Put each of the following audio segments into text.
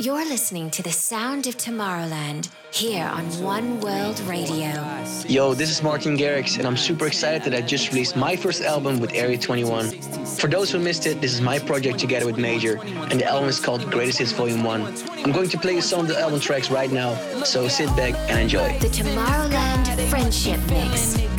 You're listening to the sound of Tomorrowland here on One World Radio. Yo, this is Martin Garrix, and I'm super excited that I just released my first album with Area 21. For those who missed it, this is my project together with Maejor, and the album is called Greatest Hits Volume 1. I'm going to play you some of the album tracks right now, so sit back and enjoy. The Tomorrowland Friendship Mix.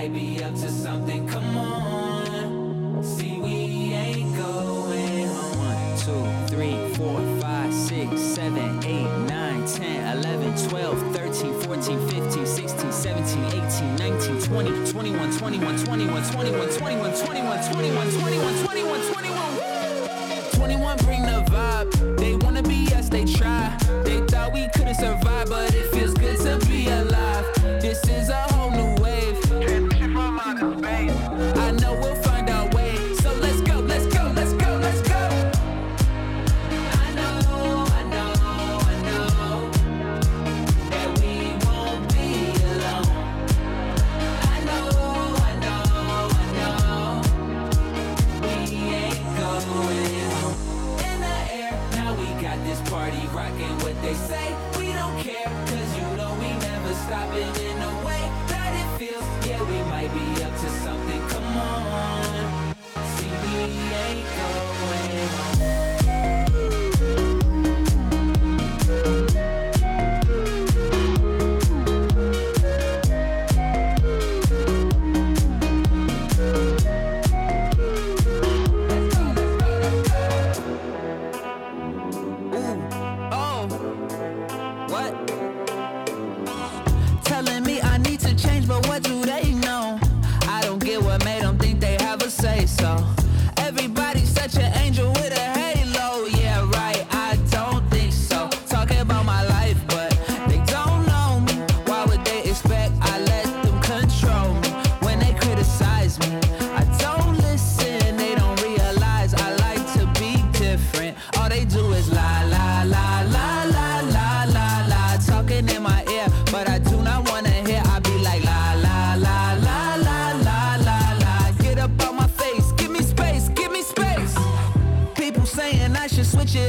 might be up to something. Come on, see we ain't going home. One, two, three, four, five, six, seven, eight, nine, ten, eleven, twelve, thirteen, fourteen, fifteen, sixteen, seventeen, eighteen, nineteen, twenty, twenty-one, twenty-one, twenty-one, twenty-one, twenty-one, twenty-one, twenty-one, twenty-one, twenty-one.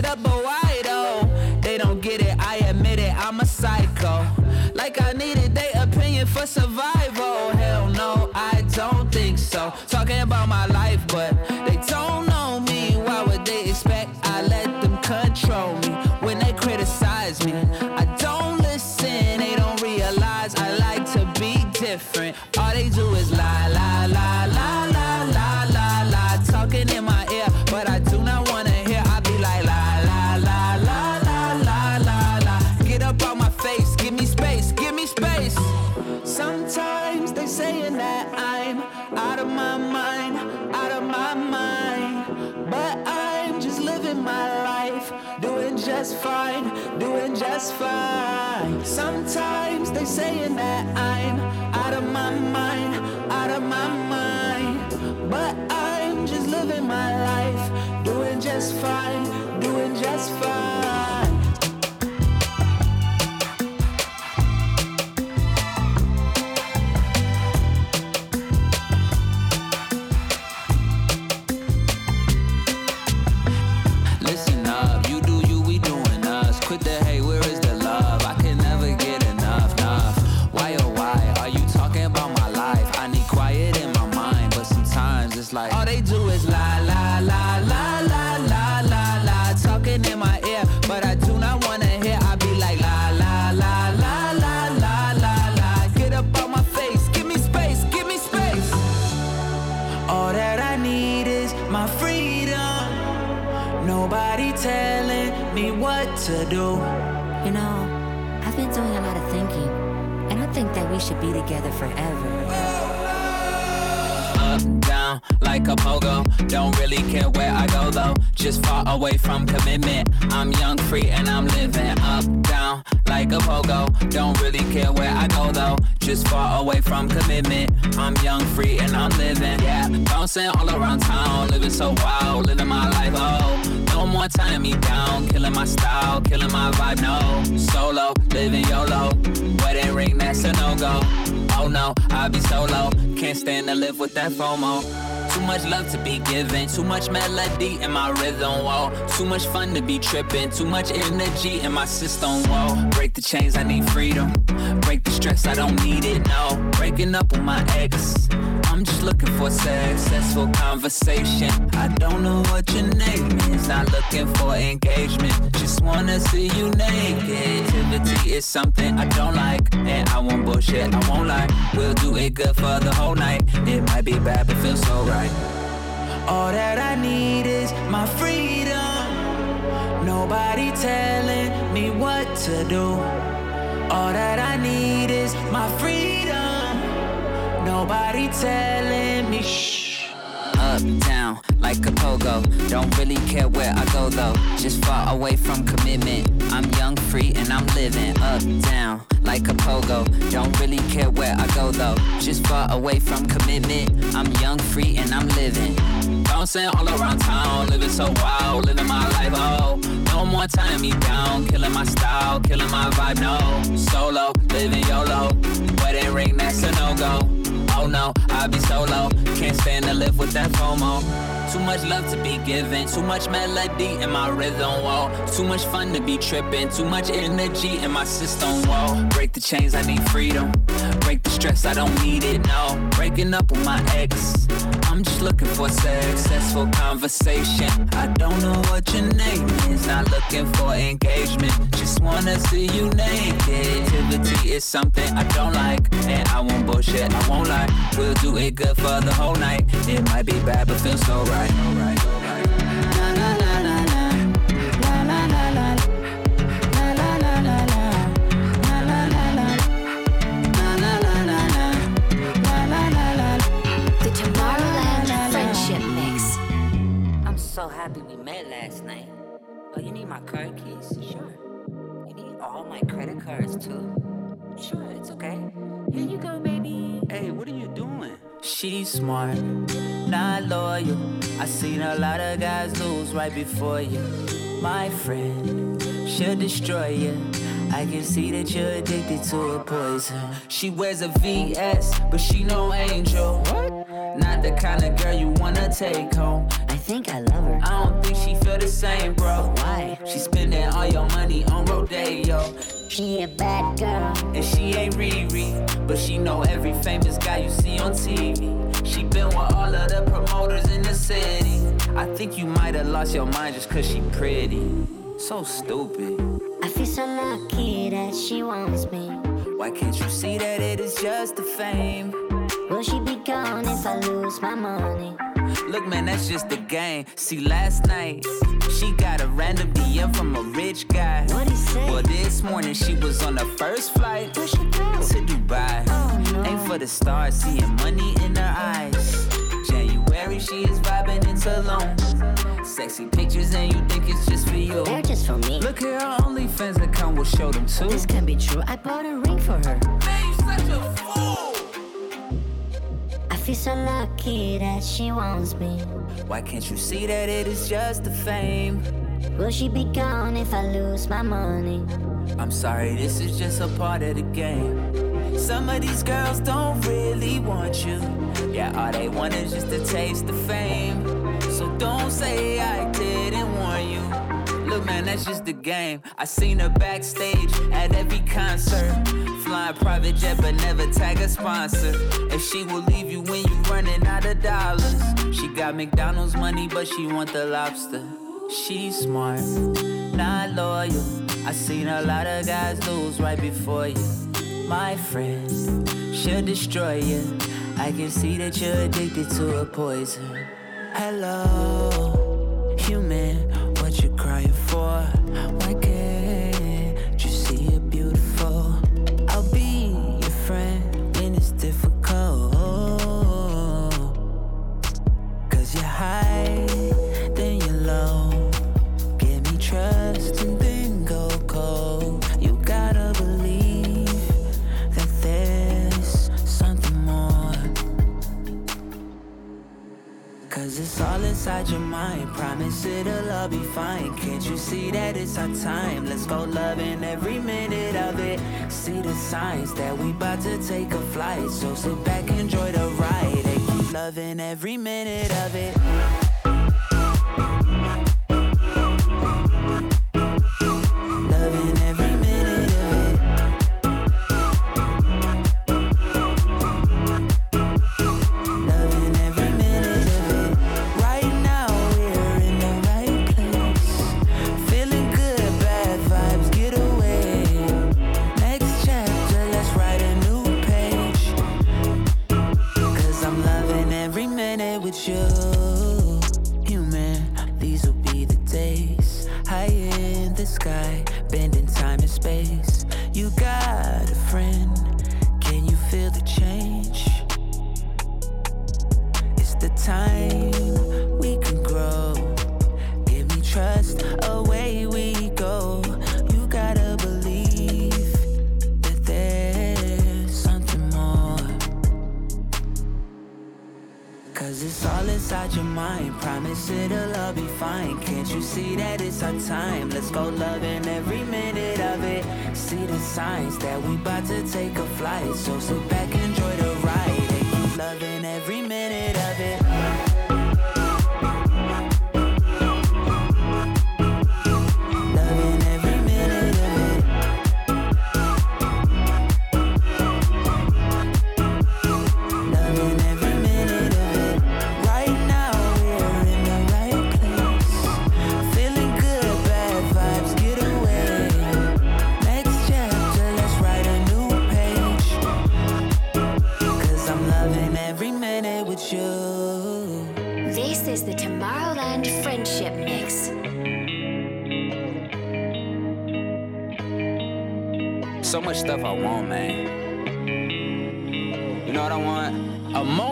it up, but why though? They don't get it, I admit it, I'm a psycho. Like I needed their opinion for survival. Hell no, I don't think so. Talking about my life, but just fine. Sometimes they saying that I'm out of my mind, out of my mind. But I'm just living my life, doing just fine, doing just fine. me what to do. You know, I've been doing a lot of thinking, and I think that we should be together forever. Up, down, like a pogo. Don't really care where I go though. Just far away from commitment. I'm young, free, and I'm living up, down like a pogo. Don't really care where I go though, just far away from commitment. I'm young, free, and I'm living, yeah. Bouncing all around town, living so wild, living my life, oh. No more tying me down, killing my style, killing my vibe, no. Solo, living YOLO, wedding ring, that's a no-go. Oh no, I'll be solo, can't stand to live with that FOMO. Too much love to be given, too much melody in my rhythm, whoa. Too much fun to be tripping, too much energy in my system, whoa. Break the chains, I need freedom. Break the stress, I don't need it, no. Breaking up with my ex. I'm just looking for successful conversation. I don't know what your name for engagement. Just wanna see you naked. Activity is something I don't like, and I won't bullshit, I won't lie. We'll do it good for the whole night. It might be bad, but feels so right. All that I need is my freedom. Nobody telling me what to do. All that I need is my freedom. Nobody telling me shh. Up, down, like a pogo. Don't really care where I go though. Just far away from commitment. I'm young, free, and I'm living up, down, like a pogo. Don't really care where I go though. Just far away from commitment. I'm young, free, and I'm living. Bouncing all around town, living so wild, living my life, oh. No more tying me down, killing my style, killing my vibe, no. Solo, living YOLO. Wedding ring, that's a no-go. Oh no, I'll be solo. Can't stand to live with that FOMO. Too much love to be given, too much melody in my rhythm, whoa. Too much fun to be tripping, too much energy in my system, whoa. Break the chains, I need freedom. Break the stress, I don't need it, no. Breaking up with my ex. I'm just looking for a successful conversation. I don't know what your name is, not looking for engagement. Just wanna see you naked. Activity is something I don't like, and I won't bullshit, I won't lie. We'll do it good for the whole night. It might be bad, but feels so right. So happy we met last night. Oh, you need my car keys? Sure. You need all my credit cards too? Sure, it's okay. Here you go, baby. Hey, what are you doing? She's smart, not loyal. I seen a lot of guys lose right before you. My friend she'll destroy you. I can see that you're addicted to a poison. She wears a VS, but she no angel. What? Not the kind of girl you wanna take home think I love her. I don't think she feel the same, bro. Why? She spending all your money on Rodeo. She a bad girl. And she ain't Riri, but she know every famous guy you see on TV. She been with all of the promoters in the city. I think you might have lost your mind just cause she pretty. So stupid. I feel so lucky that she wants me. Why can't you see that it is just the fame? Will she be gone if I lose my money? Look, man, that's just the game. See, last night, she got a random DM from a rich guy. What he say? Well, this morning she was on the first flight Where she go? to Dubai. Oh, no. Aim for the stars, seeing money in her eyes. January, she is vibing in Tulum. Sexy pictures, and you think it's just for you. They're just for me. Look at her OnlyFans account, we'll show them too. This can be true. I bought a ring for her. Man, you such a! Feel so lucky that she wants me. Why can't you see that it is just the fame? Will she be gone if I lose my money? I'm sorry, this is just a part of the game. Some of these girls don't really want you. Yeah, all they want is just to taste the fame. So don't say I didn't warn you. Look, man, that's just the game. I seen her backstage at every concert. Flying private jet, but never tag a sponsor. And she will leave you when you running out of dollars. She got McDonald's money, but she want the lobster. She's smart, not loyal. I seen a lot of guys lose right before you. My friend should destroy you. I can see that you're addicted to a poison. Hello, human, crying for? Your mind. Promise it'll all be fine. Can't you see that it's our time? Let's go loving every minute of it. See the signs that we about to take a flight. So sit back, enjoy the ride. And keep loving every minute of it. see the signs that we about to take a flight. So sit back, enjoy the ride, and keep loving every minute of it.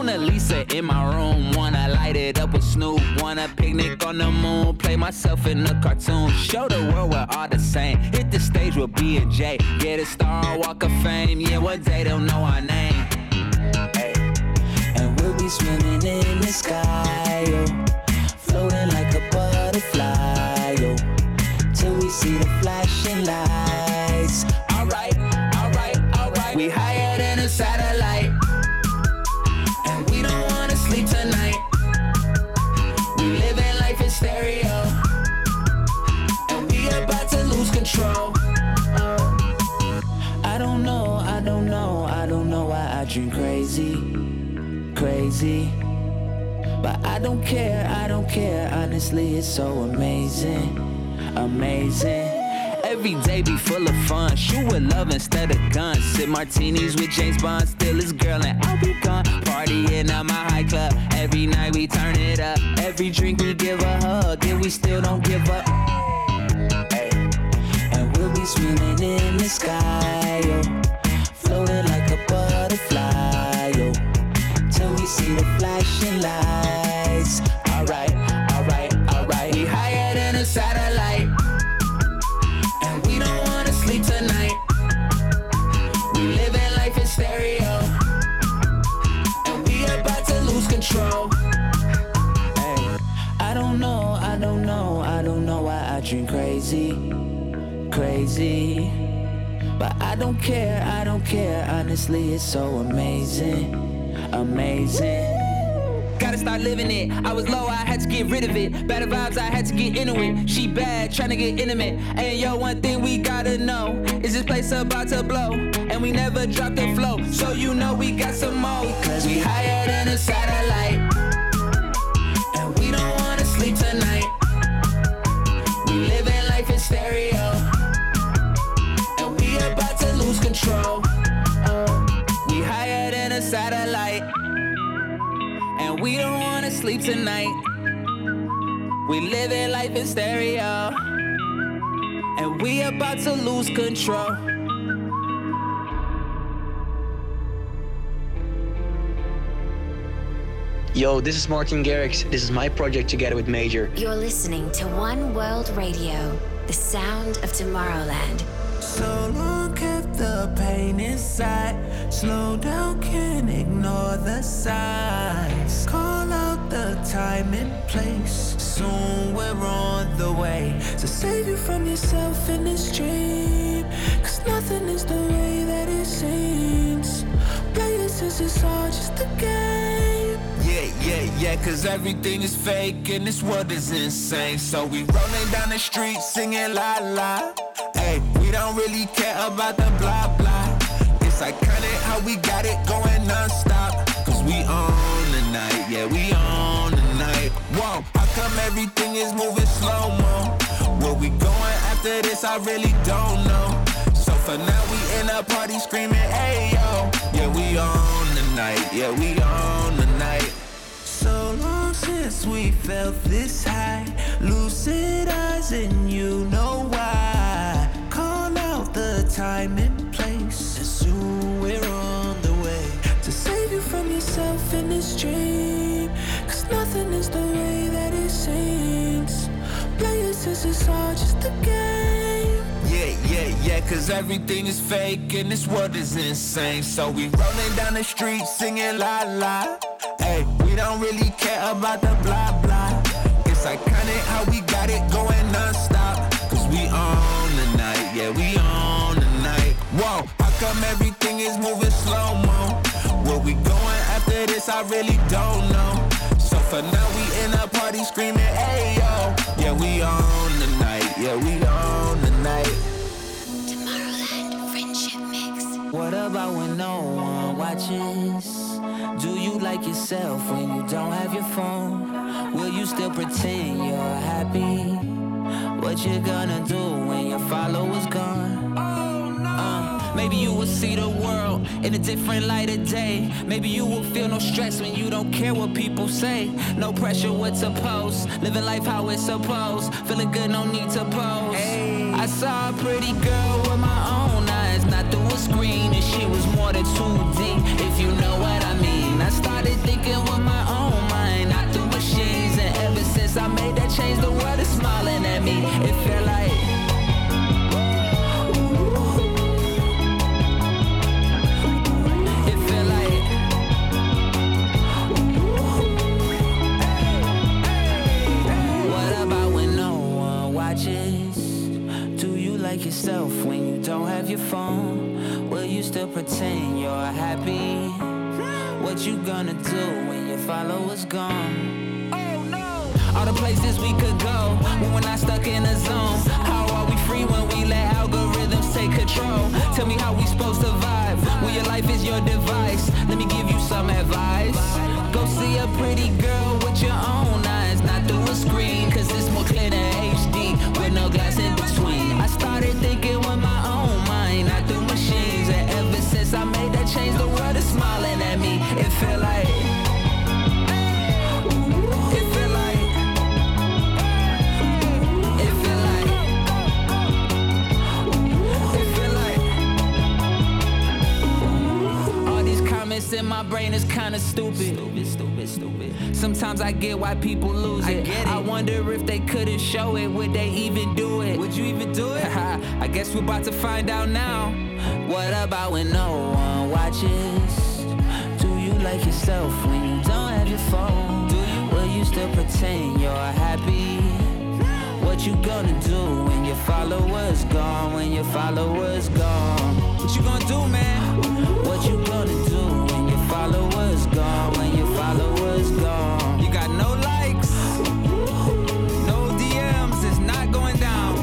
Mona Lisa in my room. Wanna light it up with Snoop. Wanna picnic on the moon. Play myself in a cartoon. Show the world we're all the same. Hit the stage with B and J. Get a star on Walk of Fame. Yeah, one day they'll know our name. And we'll be swimming in the sky. Oh martinis with James Bond, still his girl, and I'll be gone. Partying at my high club, every night we turn it up. Every drink we give a hug, and we still don't give up. And we'll be swimming in the sky, care, I don't care, honestly, it's so amazing, amazing. Gotta start living it. I was low, I had to get rid of it. Better vibes, I had to get into it. She bad, trying to get intimate. And yo, one thing we gotta know is this place about to blow. And we never drop the flow. So you know we got some more. Cause we higher than a satellite. We living life in stereo, and we about to lose control. Yo, this is Martin Garrix. This is my project together with Maejor. You're listening to One World Radio, the sound of Tomorrowland. So long kept the pain inside. Slow down, can't ignore the signs. Call out the time time and place. Soon we're on the way to save you from yourself in this dream. Cause nothing is the way that it seems. Play it since it's all just a game. Yeah, yeah, yeah, cause everything is fake and this world is insane. So we rolling down the street singing la la. Hey, we don't really care about the blah blah. It's iconic how we got it going non-stop. Cause we on the night, yeah, we on the night. Whoa, come everything is moving slow-mo? Where we going after this, I really don't know. So for now, we in a party screaming, hey yo. Yeah, we on the night, yeah, we on the night. So long since we felt this high, lucid eyes, and you know why. Call out the time and place, and soon we're on the way to save you from yourself in this dream. Cause nothing is the way. It since all just a game. Yeah, yeah, yeah, cause everything is fake and this world is insane. So we rolling down the street singing la la. Hey, we don't really care about the blah blah. It's iconic how we got it going non-stop. Cause we on the night, yeah, we on the night. Whoa, how come everything is moving slow-mo? Where we going after this, I really don't know. So for now, we party screaming, hey yo. Yeah, we on the night, yeah, we on the night. Tomorrowland Friendship Mix. What about when no one watches? Do you like yourself when you don't have your phone? Will you still pretend you're happy? What you gonna do when your followers gone? Maybe you will see the world in a different light of day. Maybe you will feel no stress when you don't care what people say. No pressure what's post. Living life how it's supposed. Feeling good, no need to pose. I saw a pretty girl with my own eyes, not through a screen, and she was more than 2D, if gone? Brain is kinda stupid. Stupid, stupid, stupid. Sometimes I get why people lose it. I, get it. I wonder if they couldn't show it, would they even do it? Would you even do it? I guess we're about to find out now. What about when no one watches? Do you like yourself when you don't have your phone? Do you? Will you still pretend you're happy? What you gonna do when your followers gone? When your followers gone? What you gonna do, man? What you followers gone? When your followers gone? You got no likes, no DMs. It's not going down.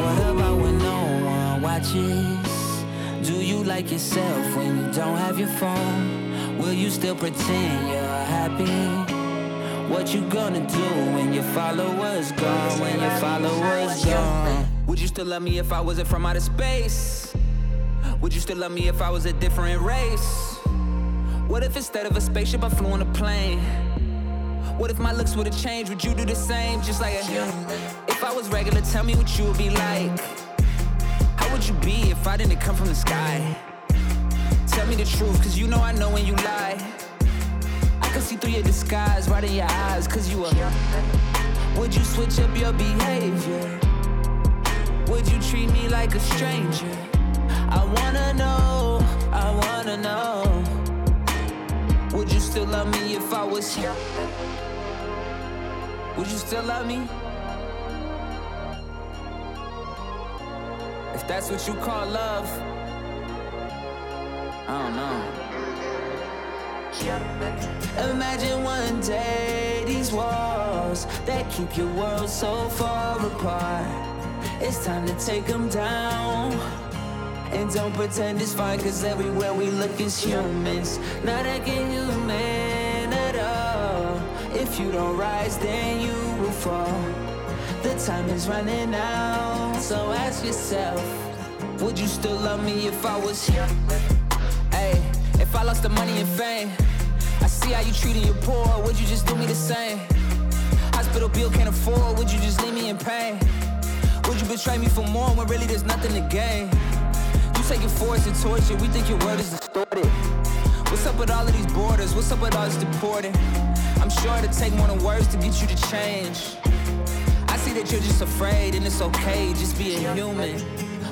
What about when no one watches? Do you like yourself when you don't have your phone? Will you still pretend you're happy? What you gonna do when your followers gone? When your followers gone? Would you still love me if I wasn't from outer space? Would you still love me if I was a different race? What if instead of a spaceship I flew on a plane? What if my looks would've changed? Would you do the same? Just like a If I was regular, tell me what you would be like. How would you be if I didn't come from the sky? Tell me the truth, cause you know I know when you lie. Can see through your disguise, right in your eyes, cause you a Would you switch up your behavior? Would you treat me like a stranger? I wanna know, I wanna know. Would you still love me if I was here? Would you still love me? If that's what you call love, I don't know. Imagine one day these walls that keep your world so far apart it's time to take them down. And don't pretend it's fine, cause everywhere we look is humans. Not acting human at all. If you don't rise, then you will fall. The time is running out, so ask yourself Would you still love me if I was here? Hey, if I lost the money and fame, I see how you treating your poor. Would you just do me the same? Hospital bill can't afford, would you just leave me in pain? Would you betray me for more when really there's nothing to gain? You take it force and torture, we think your word is distorted. What's up with all of these borders? What's up with all this deporting? I'm sure it'll take more than words to get you to change. I see that you're just afraid and it's okay, just being human.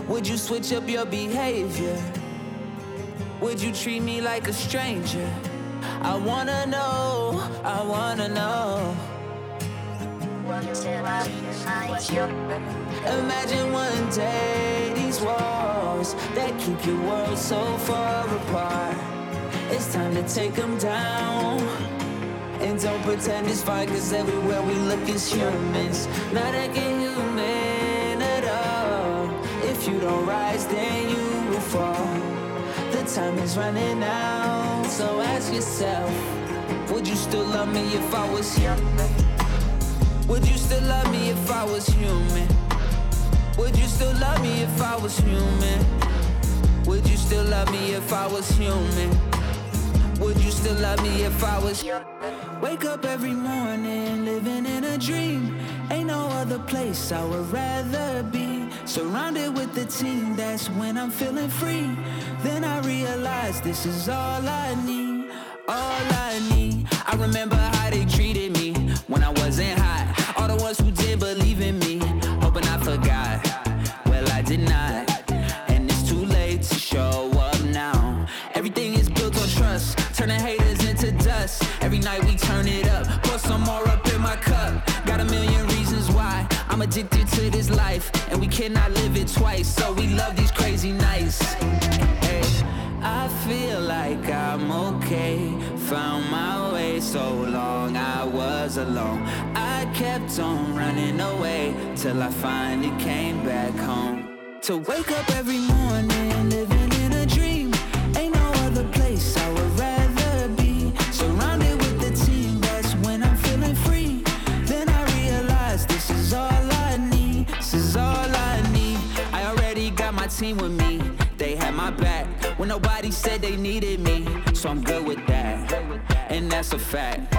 Would you switch up your behavior? Would you treat me like a stranger? I wanna know, I wanna know. Imagine one day these walls that keep your world so far apart. It's time to take them down. And don't pretend it's fine, cause everywhere we look is humans. Not acting human at all. If you don't rise, then you will fall. Time is running out, so ask yourself Would you still love me if I was here? Would you still love me if I was human? Would you still love me if I was human? Would you still love me if I was human? Would you still love me if I was Wake up every morning living in a dream Ain't no other place I would rather be Surrounded with the team, that's when I'm feeling free. Then I realize this is all I need All I need. I remember how they we cannot live it twice So we love these crazy nights. Hey, I feel like I'm okay. Found my way so long I was alone. I kept on running away Till I finally came back home. To wake up every morning Living team with me. They had my back When nobody said they needed me. So I'm good with that. And that's a fact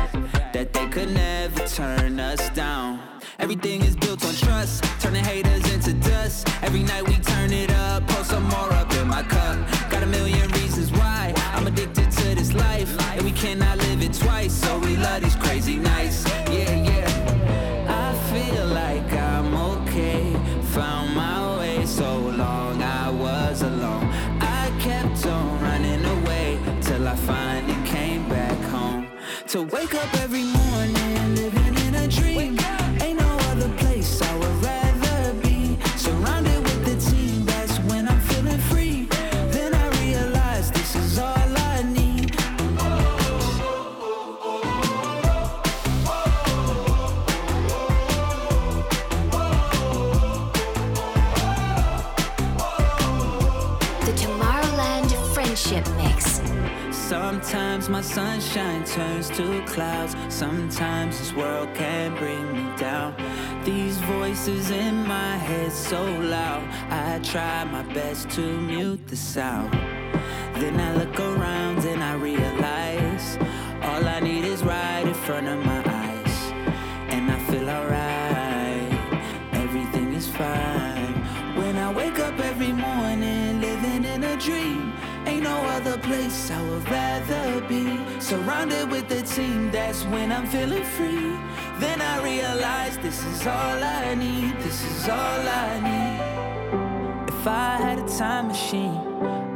That they could never turn us down. Everything is built on trust Turning haters into dust. Every night we turn it up Pour some more up in my cup. Got a million reasons why I'm addicted to this life. And we cannot live it twice So we love these crazy nights. Yeah, yeah. I feel like I'm turns to clouds. Sometimes this world can bring me down. These voices in my head so loud. I try my best to mute the sound. Then I look around and I realize all I need is right in front of my eyes. And I feel alright. Everything is fine. When I wake up every morning, living in a dream. Ain't no other place I would rather be. Surrounded with the team, that's when I'm feeling free. Then I realize this is all I need, this is all I need. If I had a time machine,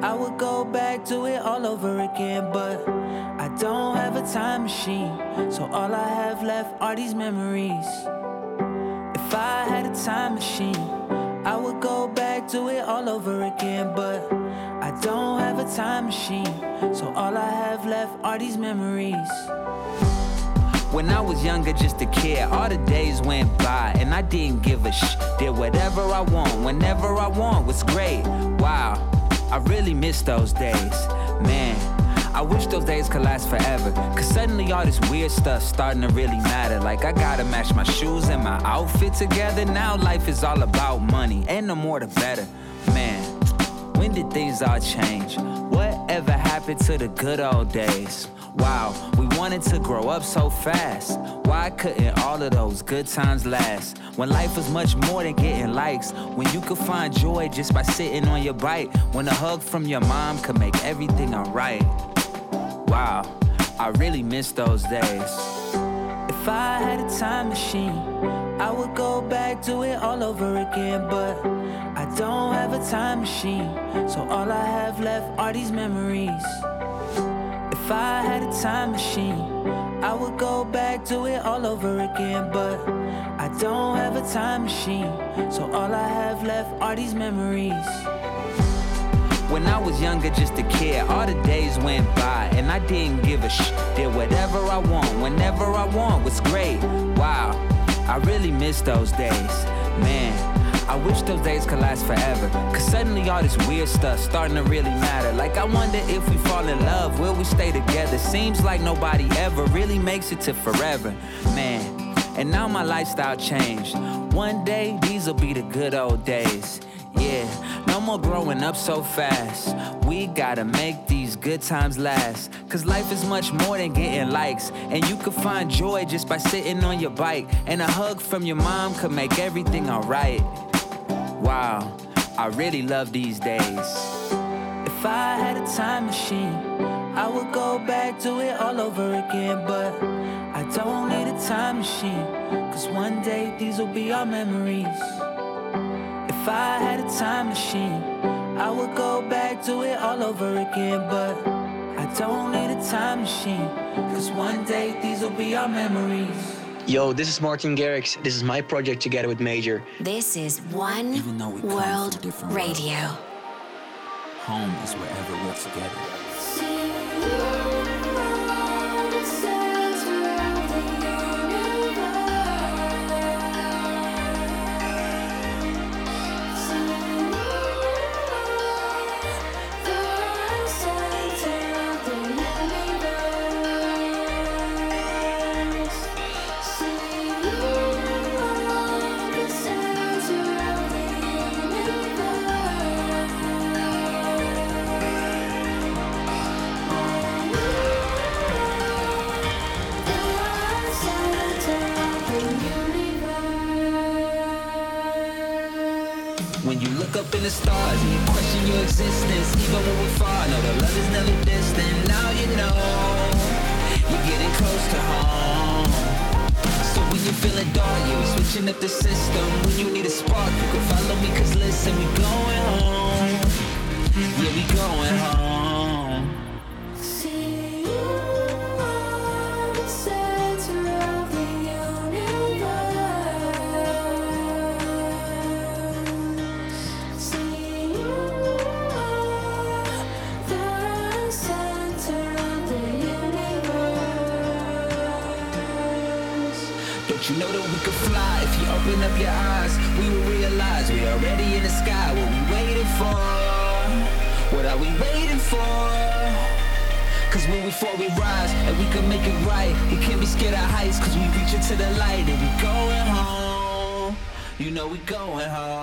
I would go back to it all over again, but I don't have a time machine, so all I have left are these memories. If I had a time machine, I would go back to it all over again, but I don't have a time machine, so all I have left are these memories. When I was younger, just a kid, all the days went by and I didn't give a sh. Did whatever I want, whenever I want, was great. Wow, I really miss those days, man. I wish those days could last forever. Cause suddenly all this weird stuff starting to really matter. Like I gotta match my shoes and my outfit together. Now life is all about money, and the more the better. Man, when did things all change? Whatever happened to the good old days? Wow, we wanted to grow up so fast. Why couldn't all of those good times last? When life was much more than getting likes. When you could find joy just by sitting on your bike. When a hug from your mom could make everything alright. Wow, I really miss those days. If I had a time machine, I would go back to it all over again. But don't have a time machine, so all I have left are these memories. If I had a time machine, I would go back to it all over again. But I don't have a time machine, so all I have left are these memories. When I was younger, just a kid, all the days went by and I didn't give a sh. Did whatever I want, whenever I want, was great. Wow, I really miss those days, man. I wish those days could last forever. Cause suddenly all this weird stuff starting to really matter. Like I wonder if we fall in love, will we stay together? Seems like nobody ever really makes it to forever. Man, and now my lifestyle changed. One day, these'll be the good old days. Yeah, no more growing up so fast. We gotta make these good times last. Cause life is much more than getting likes. And you can find joy just by sitting on your bike. And a hug from your mom could make everything alright. Wow, I really love these days. If I had a time machine, I would go back to it all over again. But I don't need a time machine, cause one day these will be our memories. If I had a time machine, I would go back to it all over again. But I don't need a time machine, cause one day these will be our memories. Yo, this is Martin Garrix. This is my project together with Maejor. This is One World Radio. Home is wherever we're together. The stars and you question your existence. Even when we're far, no the love is never distant. Now you know, you're getting close to home. So when you're feeling dark, you're switching up the system. When you need a spark, you can follow me cause listen, we're going home can make it right. We can't be scared of heights, cause we reach into the light, and we going home. You know we going home.